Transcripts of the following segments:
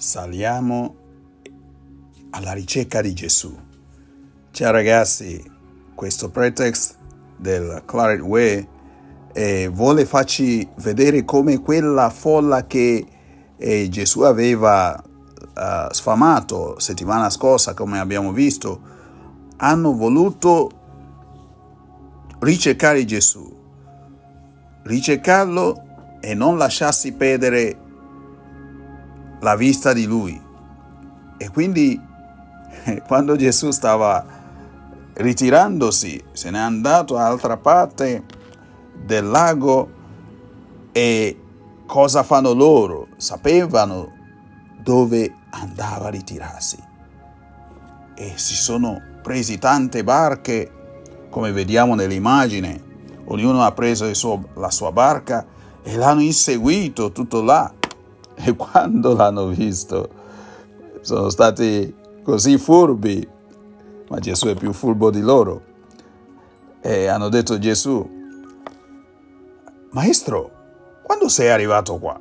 saliamo alla ricerca di Gesù. Ciao ragazzi, questo pretext del Claret Way eh, vuole farci vedere come quella folla che eh, Gesù aveva uh, sfamato settimana scorsa, come abbiamo visto, hanno voluto ricercare Gesù, ricercarlo e non lasciarsi perdere la vista di lui. E quindi quando Gesù stava ritirandosi, se n'è andato all'altra parte del lago e cosa fanno loro? Sapevano dove andava a ritirarsi. E si sono presi tante barche, come vediamo nell'immagine. Ognuno ha preso suo, la sua barca e l'hanno inseguito tutto là. E quando l'hanno visto, sono stati così furbi, ma Gesù è più furbo di loro. E hanno detto Gesù, Maestro, quando sei arrivato qua?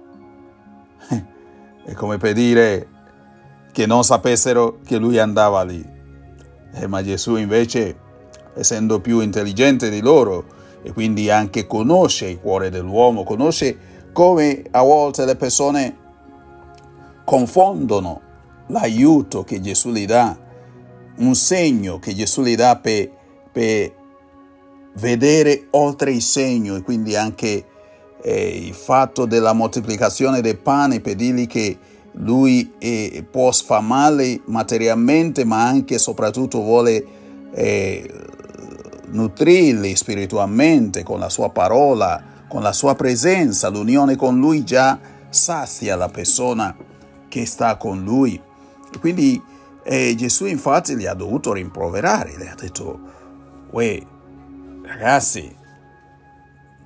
È come per dire che non sapessero che lui andava lì. Eh, ma Gesù invece, essendo più intelligente di loro, e quindi anche conosce il cuore dell'uomo, conosce come a volte le persone confondono l'aiuto che Gesù gli dà, un segno che Gesù gli dà per, per vedere oltre il segno e quindi anche eh, il fatto della moltiplicazione del pane per dirgli che lui eh, può sfamarli materialmente ma anche e soprattutto vuole eh, nutrirli spiritualmente con la sua parola, con la sua presenza, l'unione con lui già sazia la persona che sta con lui. Quindi eh, Gesù infatti li ha dovuto rimproverare, le ha detto, uè, ragazzi,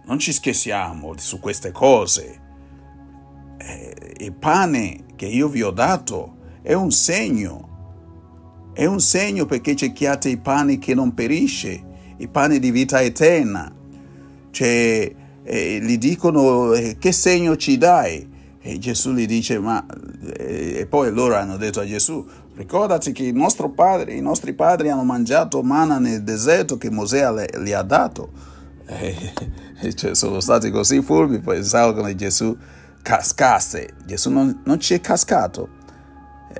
non ci scherziamo su queste cose. Eh, il pane che io vi ho dato è un segno, è un segno perché cerchiate il pane che non perisce, il pane di vita eterna. Cioè, eh, gli dicono, eh, che segno ci dai? E Gesù gli dice, ma... E poi loro hanno detto a Gesù, ricordati che padre, i nostri padri hanno mangiato manna nel deserto che Mosè gli ha dato. E, cioè, sono stati così furbi, pensavano che Gesù cascasse. Gesù non, non ci è cascato.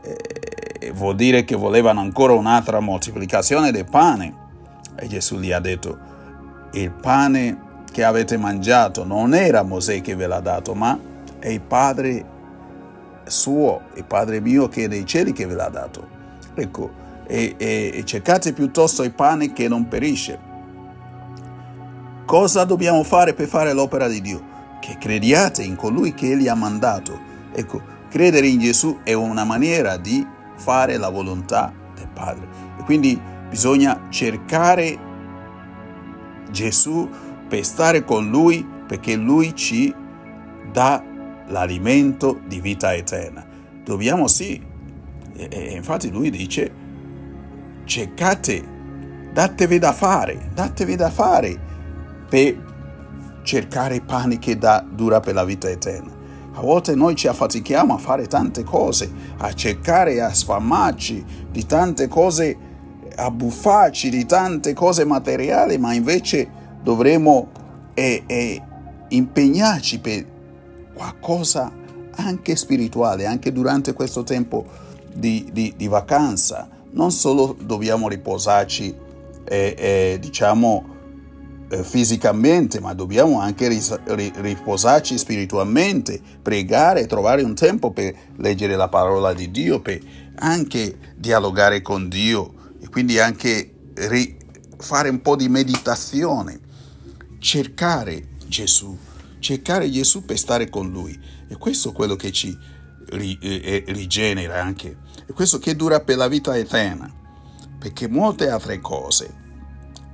E, vuol dire che volevano ancora un'altra moltiplicazione del pane. E Gesù gli ha detto, il pane che avete mangiato non era Mosè che ve l'ha dato, ma è il Padre suo, il Padre mio che è nei cieli che ve l'ha dato. Ecco, e, e, e cercate piuttosto il pane che non perisce. Cosa dobbiamo fare per fare l'opera di Dio? Che crediate in colui che Egli ha mandato. Ecco, credere in Gesù è una maniera di fare la volontà del Padre. E quindi bisogna cercare Gesù per stare con Lui perché Lui ci dà l'alimento di vita eterna. Dobbiamo sì, e, infatti lui dice, cercate, datevi da fare, datevi da fare per cercare i pani che dà, dura per la vita eterna. A volte noi ci affatichiamo a fare tante cose, a cercare, a sfamarci di tante cose, a buffarci di tante cose materiali, ma invece dovremo eh, eh, impegnarci per qualcosa anche spirituale, anche durante questo tempo di, di, di vacanza. Non solo dobbiamo riposarci, eh, eh, diciamo, eh, fisicamente, ma dobbiamo anche ris- riposarci spiritualmente, pregare, trovare un tempo per leggere la parola di Dio, per anche dialogare con Dio e quindi anche ri- fare un po' di meditazione, cercare Gesù cercare Gesù per stare con Lui. E questo è quello che ci rigenera anche. E questo che dura per la vita eterna. Perché molte altre cose,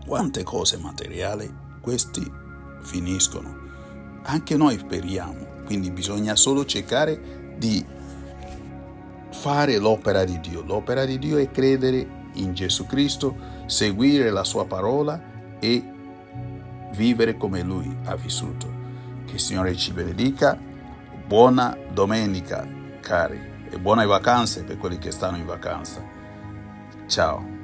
quante cose materiali, questi finiscono. Anche noi speriamo. Quindi bisogna solo cercare di fare l'opera di Dio. L'opera di Dio è credere in Gesù Cristo, seguire la sua parola e vivere come Lui ha vissuto. Che il Signore ci benedica. Buona domenica, cari. e buone vacanze per quelli che stanno in vacanza. Ciao.